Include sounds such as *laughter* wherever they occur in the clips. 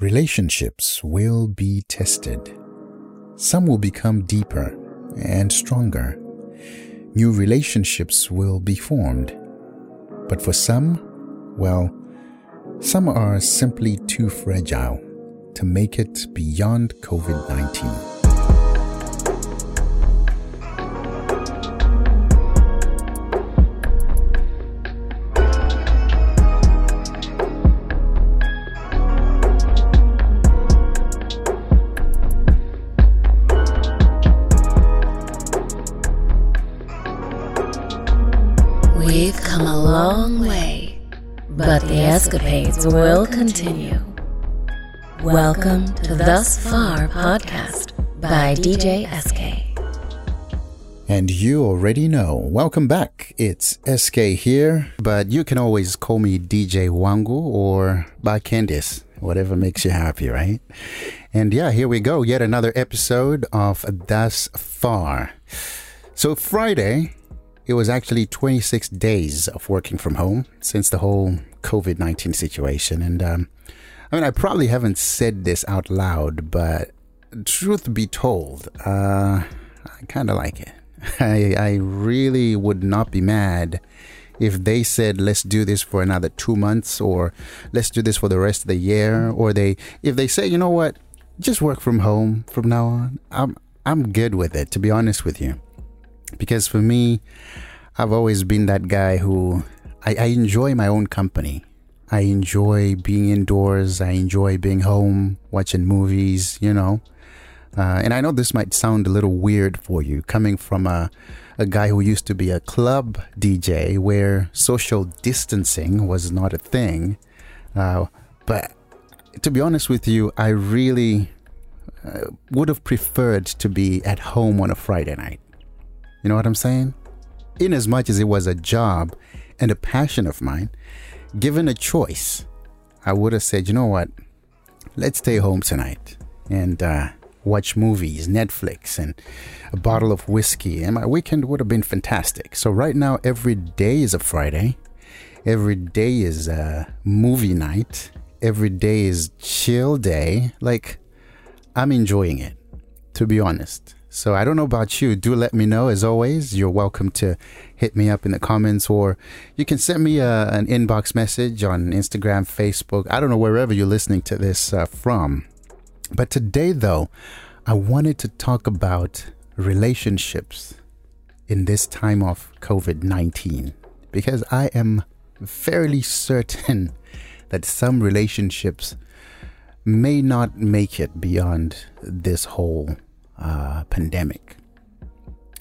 Relationships will be tested. Some will become deeper and stronger. New relationships will be formed. But for some, well, some are simply too fragile to make it beyond COVID 19. Escapades will continue. Welcome to Thus Far Podcast by DJ SK. And you already know. Welcome back. It's SK here, but you can always call me DJ Wangu or by Candice, whatever makes you happy, right? And yeah, here we go. Yet another episode of Thus Far. So Friday, it was actually 26 days of working from home since the whole COVID 19 situation. And um, I mean, I probably haven't said this out loud, but truth be told, uh, I kind of like it. *laughs* I, I really would not be mad if they said let's do this for another two months or let's do this for the rest of the year or they if they say you know what just work from home from now on i'm i'm good with it to be honest with you because for me, I've always been that guy who I, I enjoy my own company. I enjoy being indoors. I enjoy being home, watching movies, you know. Uh, and I know this might sound a little weird for you, coming from a, a guy who used to be a club DJ where social distancing was not a thing. Uh, but to be honest with you, I really uh, would have preferred to be at home on a Friday night. You know what I'm saying? In as much as it was a job and a passion of mine, given a choice, I would have said, you know what? Let's stay home tonight and uh, watch movies, Netflix, and a bottle of whiskey. And my weekend would have been fantastic. So, right now, every day is a Friday. Every day is a movie night. Every day is chill day. Like, I'm enjoying it, to be honest. So I don't know about you. Do let me know. As always, you're welcome to hit me up in the comments or you can send me a, uh, an inbox message on Instagram, Facebook. I don't know wherever you're listening to this uh, from. But today, though, I wanted to talk about relationships in this time of COVID 19 because I am fairly certain *laughs* that some relationships may not make it beyond this whole uh, pandemic.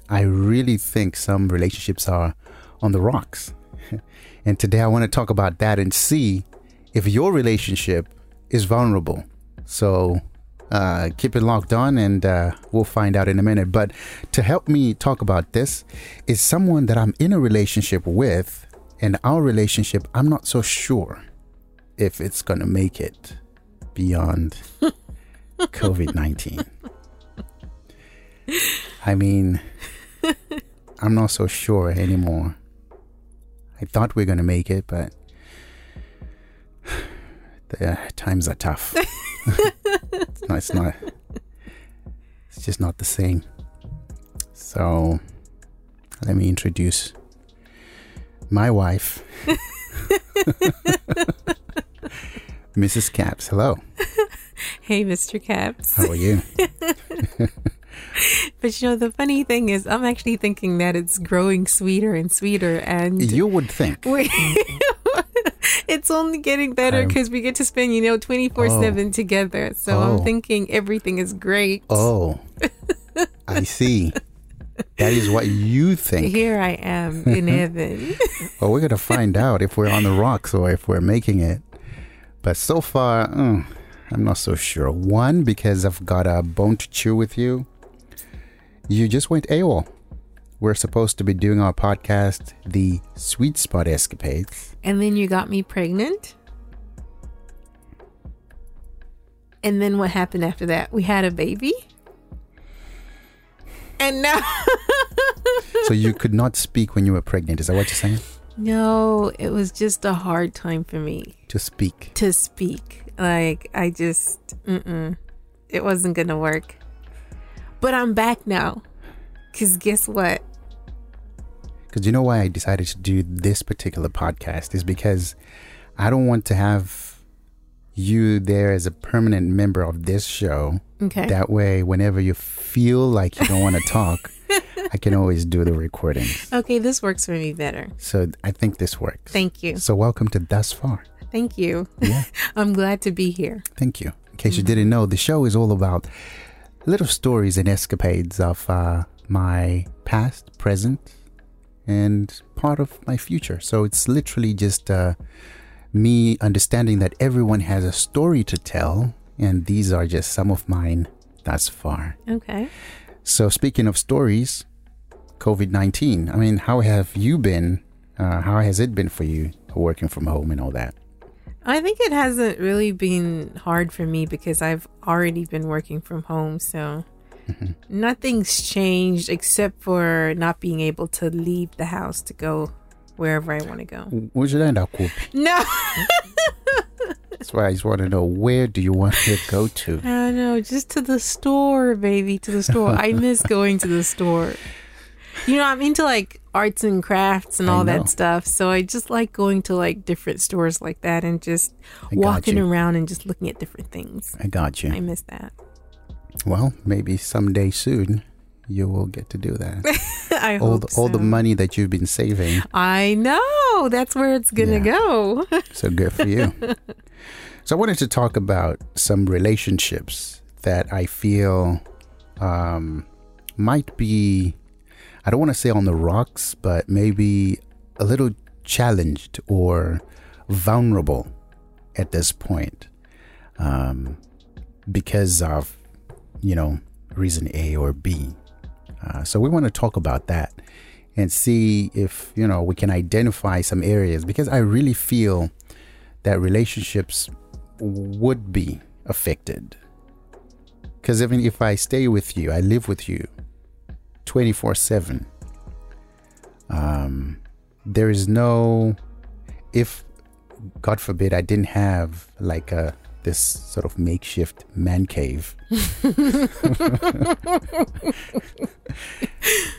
I really think some relationships are on the rocks. *laughs* and today I want to talk about that and see if your relationship is vulnerable. So uh, keep it locked on and uh, we'll find out in a minute. But to help me talk about this is someone that I'm in a relationship with, and our relationship, I'm not so sure if it's going to make it beyond *laughs* COVID 19. I mean, I'm not so sure anymore. I thought we are going to make it, but *sighs* the uh, times are tough. *laughs* no, it's not. It's just not the same. So, let me introduce my wife, *laughs* *laughs* Mrs. Caps. Hello. Hey, Mr. Caps. How are you? But you know, the funny thing is, I'm actually thinking that it's growing sweeter and sweeter. And you would think. *laughs* it's only getting better because we get to spend, you know, 24 oh. 7 together. So oh. I'm thinking everything is great. Oh, I see. That is what you think. Here I am in *laughs* heaven. well, we're going to find out if we're on the rocks or if we're making it. But so far, mm, I'm not so sure. One, because I've got a bone to chew with you. You just went AWOL. We're supposed to be doing our podcast, The Sweet Spot Escapades. And then you got me pregnant. And then what happened after that? We had a baby. And now. *laughs* so you could not speak when you were pregnant. Is that what you're saying? No, it was just a hard time for me to speak. To speak. Like I just, mm-mm, it wasn't gonna work. But I'm back now. Cause guess what? Because you know why I decided to do this particular podcast is because I don't want to have you there as a permanent member of this show. Okay. That way, whenever you feel like you don't want to *laughs* talk, I can always do the recordings. Okay, this works for me better. So I think this works. Thank you. So welcome to Thus Far. Thank you. Yeah. *laughs* I'm glad to be here. Thank you. In case you didn't know, the show is all about little stories and escapades of uh, my past, present, and part of my future. So it's literally just uh, me understanding that everyone has a story to tell, and these are just some of mine thus far. Okay. So speaking of stories, COVID 19, I mean, how have you been? Uh, how has it been for you working from home and all that? I think it hasn't really been hard for me because I've already been working from home. So mm-hmm. nothing's changed except for not being able to leave the house to go wherever I want to go. Would you end up with? No, That's why I just want to know where do you want to go to? I don't know. Just to the store, baby. To the store. I miss going to the store. You know, I'm into like arts and crafts and I all know. that stuff. So I just like going to like different stores like that and just I walking around and just looking at different things. I got you. I miss that. Well, maybe someday soon you will get to do that. *laughs* I all hope the, all the money that you've been saving. I know. That's where it's gonna Yeah. go. *laughs* So good for you. *laughs* so I wanted to talk about some relationships that I feel um, might be, I don't want to say on the rocks, but maybe a little challenged or vulnerable at this point um, because of, you know, reason A or B. Uh, so we want to talk about that and see if you know we can identify some areas because I really feel that relationships would be affected. Because even if I stay with you, I live with you 24 7. Um, there is no, if God forbid I didn't have like a this sort of makeshift man cave. *laughs*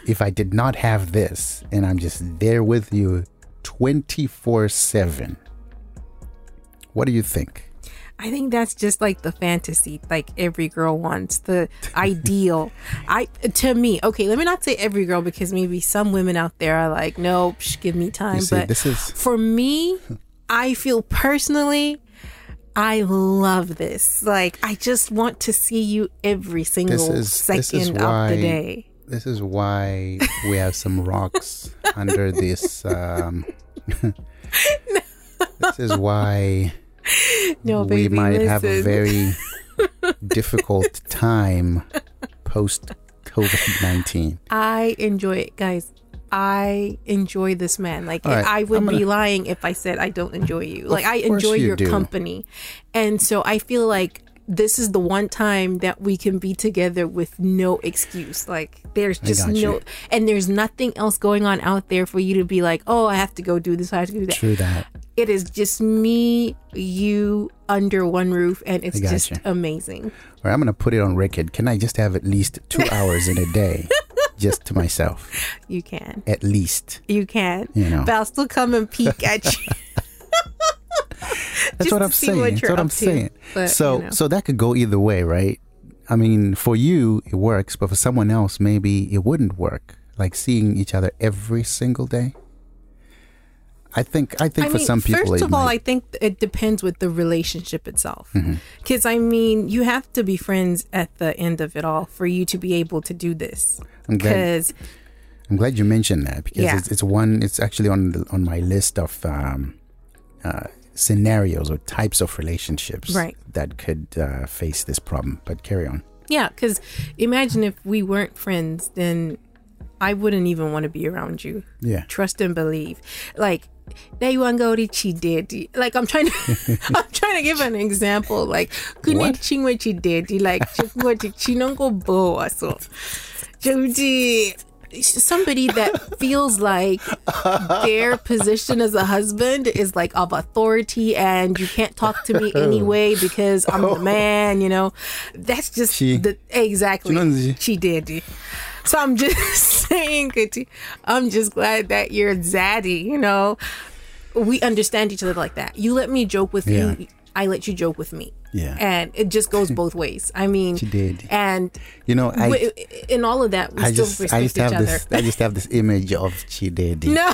if I did not have this and I'm just there with you 24 7, what do you think? I think that's just like the fantasy, like every girl wants the *laughs* ideal. I to me, okay, let me not say every girl because maybe some women out there are like, nope, sh- give me time. See, but this is for me, *laughs* I feel personally, I love this. Like, I just want to see you every single is- second of the day. this is why we have some rocks under this. Um, *laughs* this is why *laughs* No, we baby, might have a very *laughs* difficult time post COVID 19. I enjoy it, guys. I enjoy this man. Like right, I would I'm be lying if I said I don't enjoy you. Like I enjoy you your do. company. And so I feel like this is the one time that we can be together with no excuse. Like there's just no you. and there's nothing else going on out there for you to be like, "Oh, I have to go do this, I have to do that." True that. It is just me, you under one roof and it's just you. amazing. All right, I'm going to put it on record. Can I just have at least two *laughs* hours in a day just to myself? You can. At least. You can. You know. But I'll still come and peek at you. *laughs* That's what I'm saying. what That's what I'm to. saying. But, so, you know. so that could go either way, right? I mean, for you it works, but for someone else, maybe it wouldn't work. Like seeing each other every single day. I think. I think I for mean, some people, first of all, I might- Mm-hmm. think it depends with the relationship itself. Because I mean, you have to be friends at the end of it all for you to be able to do this. I'm glad, Because I'm glad you mentioned that because Yeah. it's, it's one. It's actually on the, on my list of um, uh, scenarios or types of relationships Right. that could uh, face this problem. But carry on. yeah, because imagine if we weren't friends, then I wouldn't even want to be around you. Yeah. Trust and believe. Like. There you want go to chidedi. Like I'm trying to, *laughs* *laughs* I'm trying to give an example. Like kune chingwe chidedi. Like *laughs* chingwe chinongo bo aso. Somebody that feels like their position as a husband is like of authority and you can't talk to me anyway because I'm the man, you know. That's just She- the exactly. She did. So I'm *laughs* just saying, Kuti, I'm just glad that you're zaddy, you know. We understand each other like that. You let me joke with Yeah. you, I let you joke with me. Yeah. And it just goes *laughs* both ways. I mean, She did. And You know, I w- in all of that, we I still just respect I used to each have other. this I just have this image of Chidedi. *laughs* No,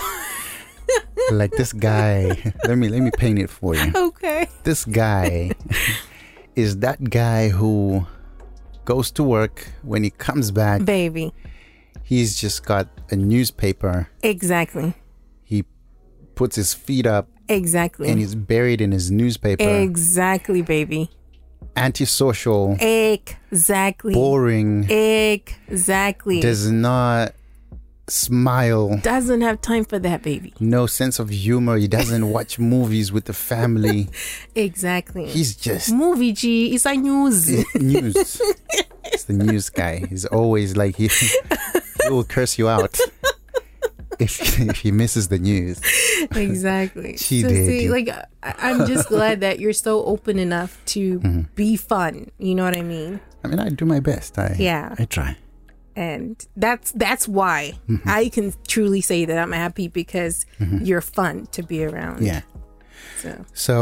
Like this guy. let me let me paint it for you. okay. This guy is that guy who goes to work when he comes back Baby. he's just got a newspaper Exactly. he puts his feet up Exactly. and he's buried in his newspaper exactly, baby. antisocial Exactly. boring Exactly. does not smile Doesn't have time for that, baby. no sense of humor he doesn't *laughs* watch movies with the family Exactly. he's just movie G. It's a news. news it's the news guy he's always like he, he will curse you out *laughs* if, if he misses the news exactly. She so did. see, like I'm just glad that you're so open enough to Mm-hmm. be fun. You know what I mean? i mean i do my best i Yeah. i try and that's that's why Mm-hmm. I can truly say that I'm happy because you're fun to be around. yeah So So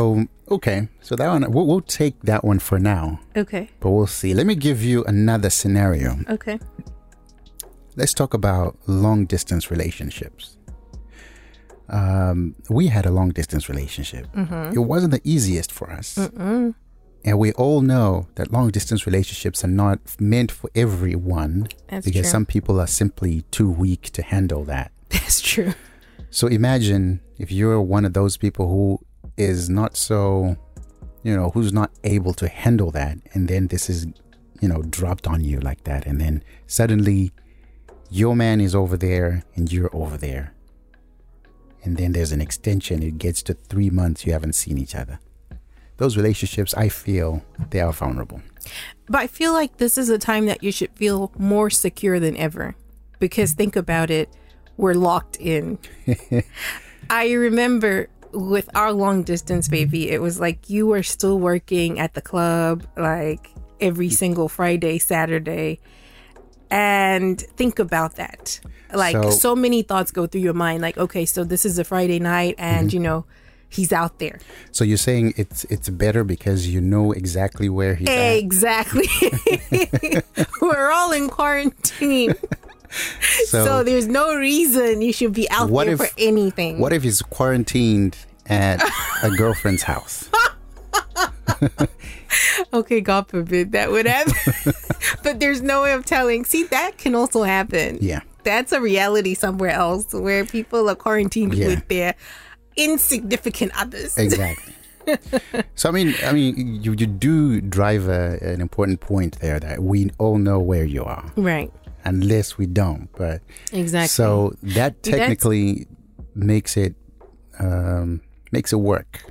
okay, so that one we'll, we'll take that one for now, okay, but we'll see. Let me give you another scenario. okay, Let's talk about long distance relationships. Um, we had a long distance relationship. It wasn't the easiest for us, and we all know that long distance relationships are not meant for everyone That's because true. some people are simply too weak to handle that. *laughs* that's true. So imagine if you're one of those people who is not so, you know, who's not able to handle that, and then this is, you know, dropped on you like that, and then suddenly your man is over there and you're over there. And then there's an extension, it gets to three months you haven't seen each other. Those relationships, I feel they are vulnerable. But I feel like this is a time that you should feel more secure than ever because think about it, we're locked in. *laughs* I remember with our long distance baby, it was like you were still working at the club like every single Friday, Saturday. And think about that. Like So- so, many thoughts go through your mind like okay, so this is a Friday night and mm-hmm. you know, he's out there. So you're saying it's it's better because you know exactly where he's at. Exactly. *laughs* We're all in quarantine. *laughs* So, So, there's no reason you should be out What there if- for anything. what if he's quarantined at a girlfriend's house? *laughs* okay, God forbid that would happen. but there's no way of telling. See, that can also happen. Yeah. That's a reality somewhere else where people are quarantined Yeah. with their insignificant others. Exactly. so I mean, I mean, you you do drive a, an important point there that we all know where you are, Right. unless we don't. But Exactly. so that technically makes it um, makes it work.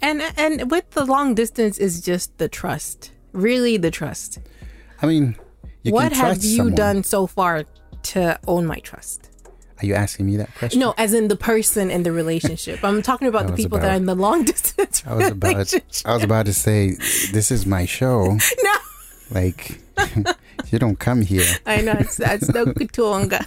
and and with the long distance is just the trust. Really the trust. I mean, what have you someone. done so far to own my trust? Are you asking me that question? No, as in the person in the relationship. I'm talking about *laughs* the people that are about- in the long *laughs* distance I was about. I was about to say this is my show. *laughs* No, Like you don't come here. I know it's that's no kutonga.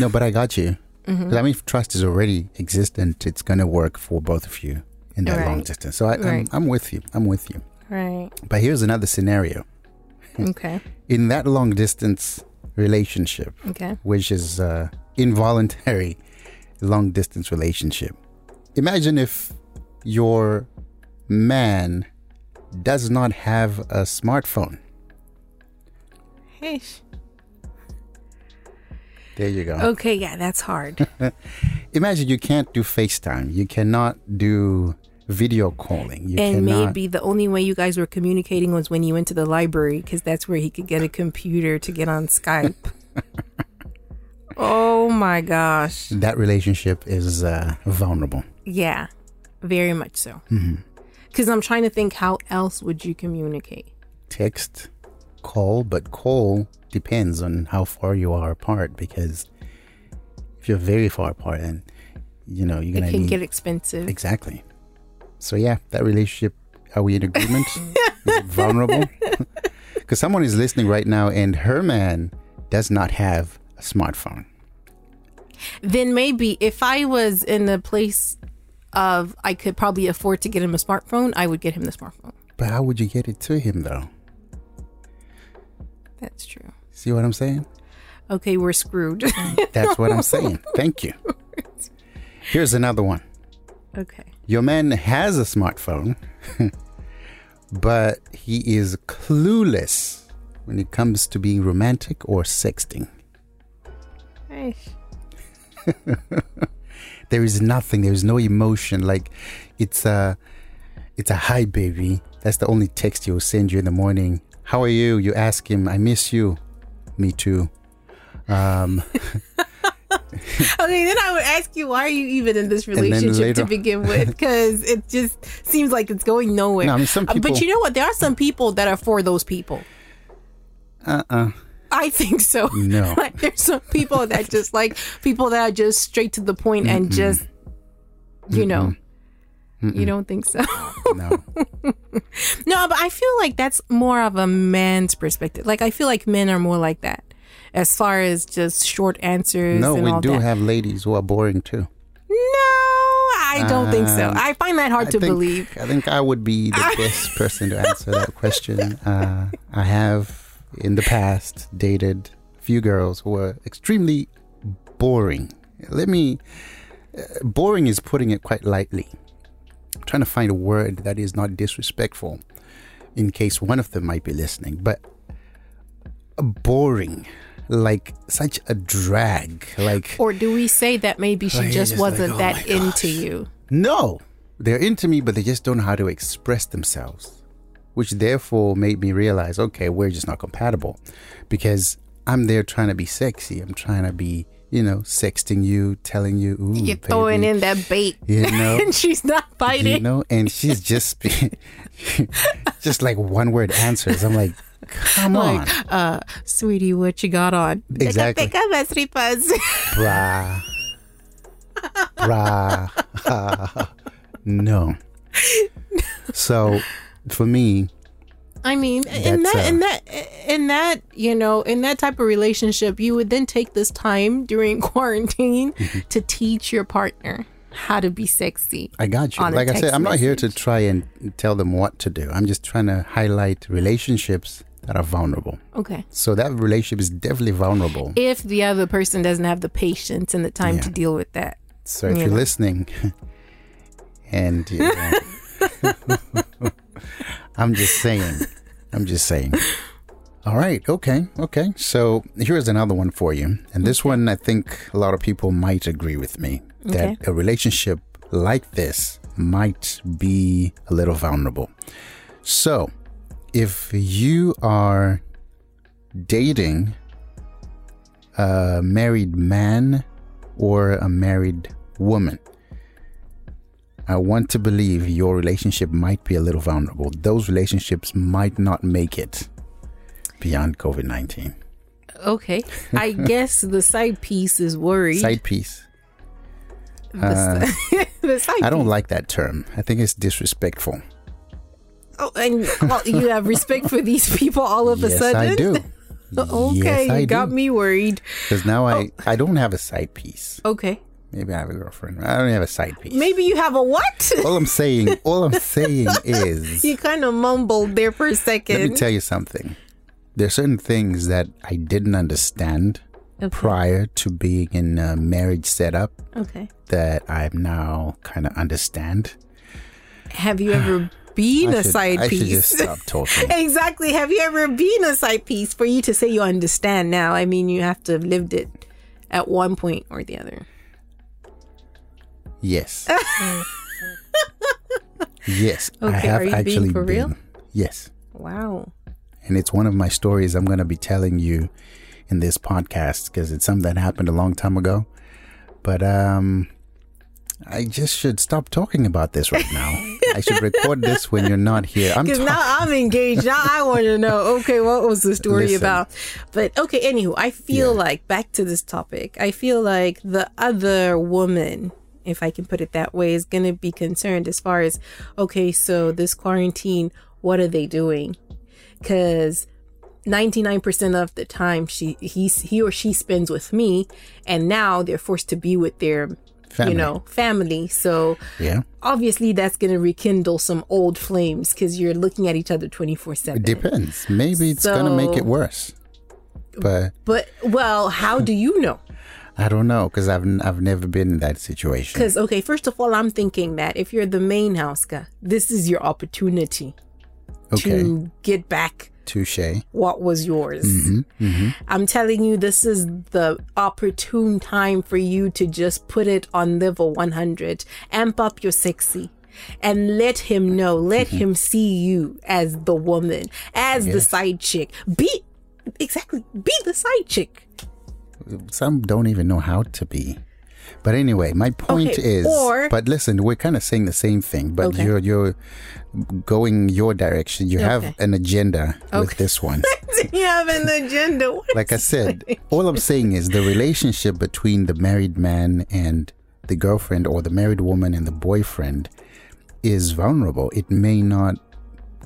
No, but I got you. Mm-hmm. I mean, if trust is already existent, it's gonna work for both of you in that long distance. So I, I'm, I'm with you. I'm with you. right. But here's another scenario. Okay. In that long distance relationship, Okay. which is uh, involuntary long distance relationship, imagine if your man does not have a smartphone. Hey. There you go. Okay. Yeah, that's hard. *laughs* Imagine you can't do FaceTime. You cannot do video calling. You and cannot. maybe the only way you guys were communicating was when you went to the library because that's where he could get a computer to get on Skype. *laughs* oh my gosh. that relationship is uh, vulnerable. Yeah, very much so. Mm-hmm. Because I'm trying to think how else would you communicate? Text, call, but call depends on how far you are apart because if you're very far apart and you know you're gonna can need get expensive. exactly. So yeah, that relationship. Are we in agreement? *laughs* vulnerable? *laughs* Because someone is listening right now, and her man does not have a smartphone. Then maybe if I was in the place of I could probably afford to get him a smartphone, I would get him the smartphone. But how would you get it to him though? That's true. See what I'm saying? Okay, we're screwed. That's what I'm saying. *laughs* Thank you. Here's another one. okay. Your man has a smartphone, *laughs* but he is clueless when it comes to being romantic or sexting. *laughs* There is nothing, there is no emotion. Like it's a it's a hi baby. That's the only text he'll send you in the morning. How are you? You ask him, I miss you. Me too. Um *laughs* *laughs* Okay, then I would ask you, why are you even in this relationship later- to begin with? *laughs* Because it just seems like it's going nowhere. No, I mean, Uh, people- but you know what? There are some people that are for those people. uh-uh. I think so. No. *laughs* like there's some people that just like people that are just straight to the point and just, you know, you don't think so. No. no, but I feel like that's more of a man's perspective. Like I feel like men are more like that, as far as just short answers. No, we do that. have ladies who are boring too. No, I don't think so. Um, I find that hard I to think, believe. I think I would be the *laughs* best person to answer that question. Uh, I have in the past dated a few girls who were extremely boring. Let me. Uh, boring is putting it quite lightly. I'm trying to find a word that is not disrespectful, in case one of them might be listening. But boring, like such a drag, like Or do we say that maybe she Like, just just wasn't oh that into you? No, they're into me, but they just don't know how to express themselves, which therefore made me realize, okay, we're just not compatible, because I'm there trying to be sexy. I'm trying to be, you know, sexting you, telling you, ooh, You're throwing in that bait, you know, *laughs* and she's not biting. you know, and she's just, *laughs* just like one word answers. I'm like, come on, uh, sweetie, what you got on? Exactly. Teka, teka, mas ripas. brah, brah, *laughs* no. So, for me, I mean, in that, uh, in that, in that, you know, in that type of relationship, you would then take this time during *laughs* quarantine Mm-hmm. to teach your partner how to be sexy. I got you. Like I said, text I'm not here to try and tell them what to do. I'm just trying to highlight relationships that are vulnerable. Okay. So that relationship is definitely vulnerable. If the other person doesn't have the patience and the time Yeah. to deal with that. So if you you're know. listening, *laughs* and you know, *laughs* I'm just saying, I'm just saying. All right, okay, okay. So here's another one for you, and this one I think a lot of people might agree with me that Okay. a relationship like this might be a little vulnerable. So, if you are dating a married man or a married woman, I want to believe your relationship might be a little vulnerable. Those relationships might not make it beyond COVID 19. Okay. I *laughs* guess the side piece is worried. Side piece. the, si- uh, *laughs* the side I don't piece. like that term. I think it's disrespectful. Oh, and well, you have respect for these people all of a yes, sudden. I do. *laughs* Oh, okay, yes, I you got do. me worried. Because now Oh. I, I don't have a side piece. Okay. Maybe I have a girlfriend. I don't have a side piece. Maybe you have a what? All I'm saying, *laughs* all I'm saying is, you kind of mumbled there for a second. let me tell you something. There are certain things that I didn't understand Okay. prior to being in a marriage setup okay. that I now kind of understand. Have you ever *sighs* been I a should, side I piece? should just stop talking. *laughs* exactly. Have you ever been a side piece for you to say you understand now? I mean, you have to have lived it at one point or the other. Yes. *laughs* yes, I Okay, have are you being actually for real? Yes. Wow. And it's one of my stories I'm going to be telling you in this podcast because it's something that happened a long time ago. But um I just should stop talking about this right now. *laughs* I should record this when you're not here. I'm Because now I'm engaged. Now I want to know, *laughs* okay, what was the story Listen. about? But okay, anywho, I feel Yeah. like, back to this topic, I feel like the other woman, if I can put it that way, is going to be concerned as far as, okay, so this quarantine, what are they doing? Because 99% of the time she he's he or she spends with me and now they're forced to be with their Family. you know family so yeah. obviously that's going to rekindle some old flames because you're looking at each other 24 seven. It 7 depends. Maybe it's gonna make it worse. But but well how do you know I don't know because I've I've never been in that situation. because okay first of all i'm thinking that if you're the main house guy this is your opportunity Okay, to get back touche. what was yours Mm-hmm, i'm telling you this is the opportune time for you to just put it on level 100 amp up your sexy and let him know let Mm-hmm. him see you as the woman as the side chick be exactly be the side chick Some don't even know how to be. But anyway, my point Okay, is. or- but listen, we're kind of saying the same thing, but Okay. you're you're going your direction. You have an agenda with this one. *laughs* you have an agenda *laughs* What like I said, all I'm saying is the relationship between the married man and the girlfriend or the married woman and the boyfriend is vulnerable. It may not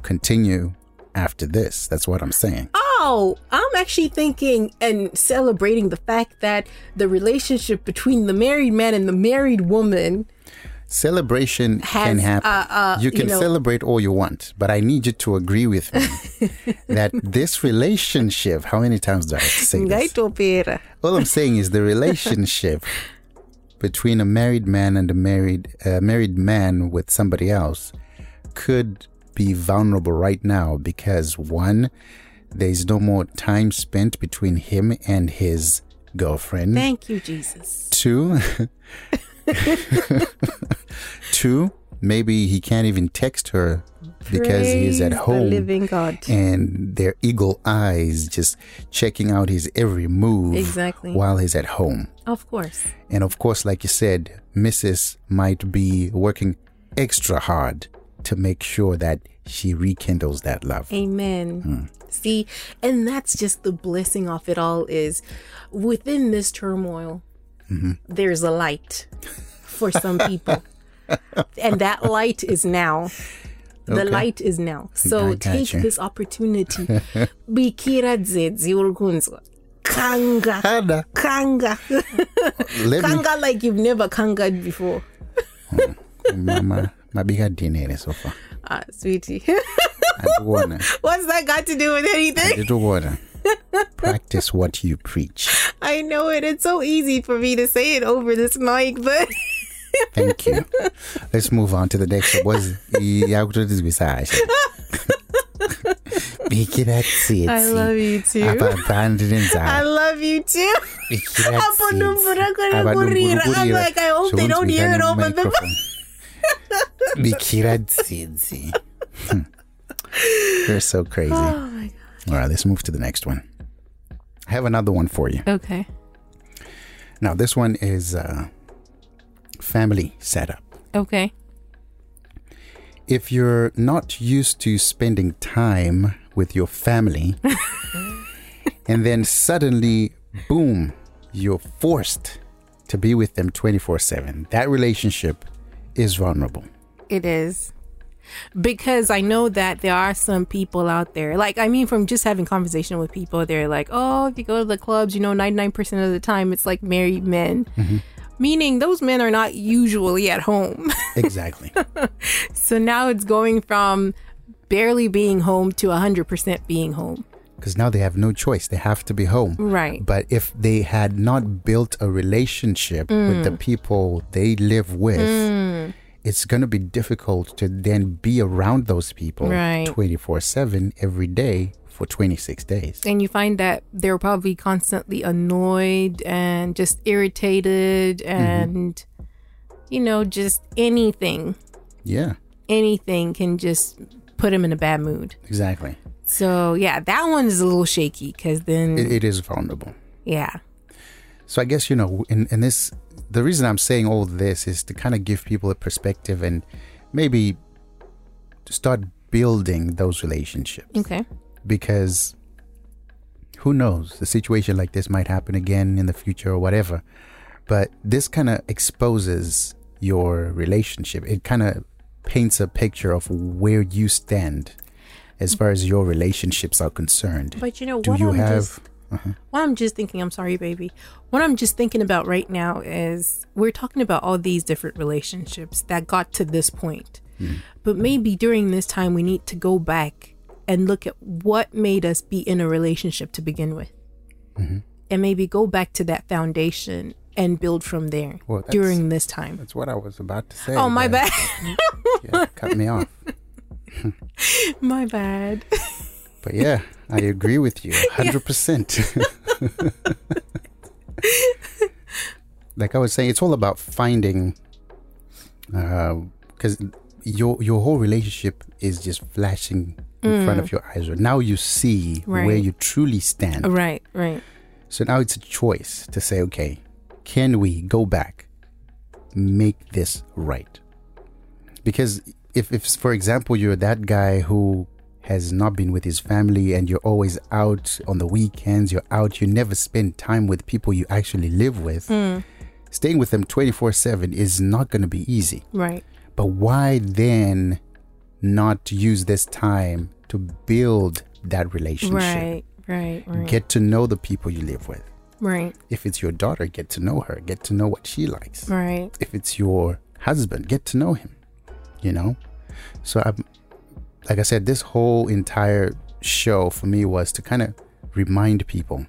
continue after this. That's what I'm saying. Oh, I'm actually thinking and celebrating the fact that the relationship between the married man and the married woman Celebration Has, can happen. uh, uh, you you can know- celebrate all you want, but I need you to agree with me *laughs* that this relationship, how many times do I have to say this? All I'm saying is the relationship between a married man and a married uh, married man with somebody else could be vulnerable right now because one, there's no more time spent between him and his girlfriend. Thank you, Jesus. Two, *laughs* two, maybe he can't even text her because he's at Praise the home living God. and their eagle eyes just checking out his every move Exactly. while he's at home. Of course. And of course, like you said, Mrs. might be working extra hard to make sure that she rekindles that love. Amen. Hmm. See, and that's just the blessing of it all is within this turmoil, mm-hmm. there's a light for some people. *laughs* and that light is now. The Okay. light is now. So take you. this opportunity. *laughs* Bikira. Kanga. Hada, Kanga. let me, Kanga like you've never kangaed before. *laughs* Hmm. mama, mabiga dinere so far. Ah, sweetie. *laughs* What's that got to do with anything? *laughs* Practice what you preach. I know it. It's so easy for me to say it over this mic, but *laughs* Thank you. Let's move on to the next one. Was yakutotizwisasha. Bikira tsitsi. I love you too. I love you too. Bikira Apa tsitsi. numbura kona Aba kurira. I'm like, I hope they don't hear it over the microphone. Bikira tsitsi. Hmm. You're so crazy. Oh my All right, let's move to the next one. I have another one for you. Okay. Now, this one is uh, family setup. Okay. If you're not used to spending time with your family, *laughs* and then suddenly, boom, you're forced to be with them 24 7, that relationship is vulnerable. It is. Because I know that there are some people out there, like, I mean, from just having conversation with people, they're like, oh, if you go to the clubs, you know, 99% of the time it's like married men. Mm-hmm. Meaning those men are not usually at home. *laughs* Exactly. so now it's going from barely being home to 100% being home. Because now they have no choice. They have to be home. Right. But if they had not built a relationship with the mm. people they live with, mm. it's going to be difficult to then be around those people Right. 24 7 every day for 26 days. and you find that they're probably constantly annoyed and just irritated mm-hmm. and you know just anything Yeah, anything can just put them in a bad mood exactly. So yeah that one is a little shaky because then It, it is vulnerable. yeah. So I guess, you know, in, in this, the reason I'm saying all this is to kind of give people a perspective and maybe start building those relationships. Okay. because who knows? The situation like this might happen again in the future or whatever. But this kind of exposes your relationship. It kind of paints a picture of where you stand as far as your relationships are concerned But you know do what you I'm have just uh-huh. what I'm just thinking, I'm sorry, baby. What I'm just thinking about right now is we're talking about all these different relationships that got to this point. Hmm. But maybe during this time, we need to go back and look at what made us be in a relationship to begin with. Mm-hmm. And maybe go back to that foundation and build from there Well, during this time. that's what i was about to say Oh, my bad. *laughs* you cut me off *laughs* my bad. But yeah, I agree with you *laughs* 100%. like I was saying, it's all about finding, uh, because your your whole relationship is just flashing in front of mm. your eyes. Now you see where you truly stand. right, right. So now it's a choice to say, okay, can we go back, make this right? Because if, if for example, you're that guy who has not been with his family and you're always out on the weekends, you're out, you never spend time with people you actually live with, hmm. staying with them 24 7 is not going to be easy. Right. But why then not use this time to build that relationship? Right. Right. Right. Get to know the people you live with. right. If it's your daughter, get to know her, get to know what she likes. Right. If it's your husband, get to know him, you know? So, I'm, like I said, this whole entire show for me was to kind of remind people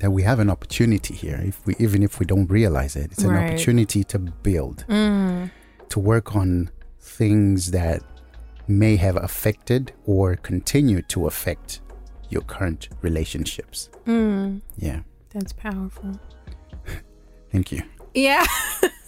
that we have an opportunity here, if we, even if we don't realize it. It's an Right. opportunity to build, Mm. to work on things that may have affected or continue to affect your current relationships. Mm. Yeah. That's powerful. *laughs* Thank you. Yeah. *laughs*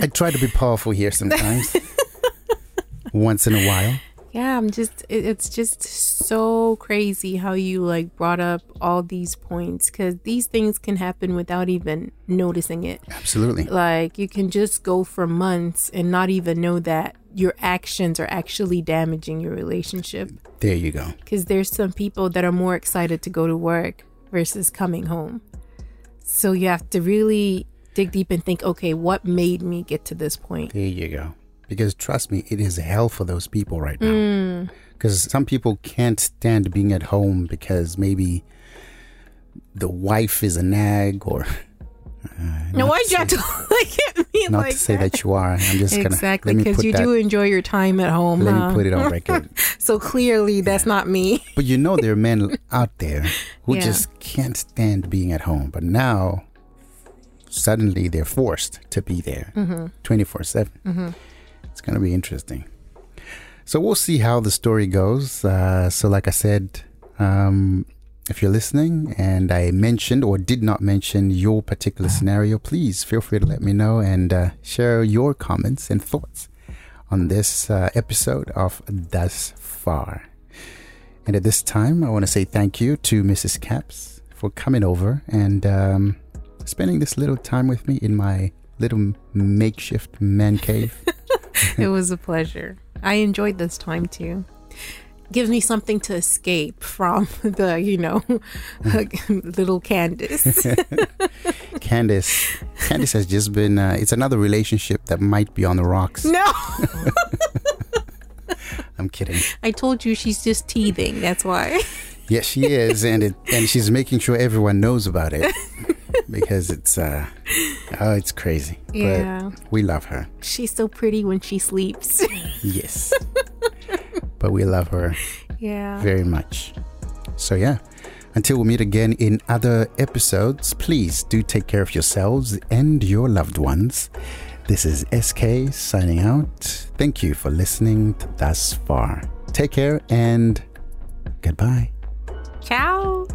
I try to be powerful here sometimes. *laughs* Once in a while. Yeah, I'm just it, it's just so crazy how you like brought up all these points cuz these things can happen without even noticing it. Absolutely. Like you can just go for months and not even know that your actions are actually damaging your relationship There you go. cuz there's some people that are more excited to go to work versus coming home. So you have to really dig deep and think, okay, what made me get to this point? There you go. Because trust me, it is hell for those people right now. Mm. Because some people can't stand being at home because maybe the wife is a nag or. *laughs* Uh, no, not why to you have to *laughs* look at me Not like to say that you are. I'm just gonna exactly because you that. do enjoy your time at home. let huh? me put it on *laughs* record. So clearly, that's not me. But you know there are men out there who Yeah. just can't stand being at home. But now suddenly they're forced to be there 24 7. It's going to be interesting. So we'll see how the story goes. Uh, so, like I said, um, if you're listening and I mentioned or did not mention your particular scenario, please feel free to let me know and uh, share your comments and thoughts on this uh, episode of Thus Far. And at this time, I want to say thank you to Mrs. Caps for coming over and um, spending this little time with me in my little makeshift man cave. *laughs* it was a pleasure. I enjoyed this time too. Gives me something to escape from *laughs* the, you know, *laughs* little Candace. Candace, Candace has just been. Uh, it's another relationship that might be on the rocks. no, I'm kidding. I told you she's just teething. That's why. Yes, she is, and it and she's making sure everyone knows about it because it's uh oh, it's crazy. Yeah. But we love her. She's so pretty when she sleeps. *laughs* Yes. but we love her yeah. very much. So yeah. Until we meet again in other episodes, please do take care of yourselves and your loved ones. This is SK signing out. Thank you for listening thus far. Take care and goodbye. Ciao.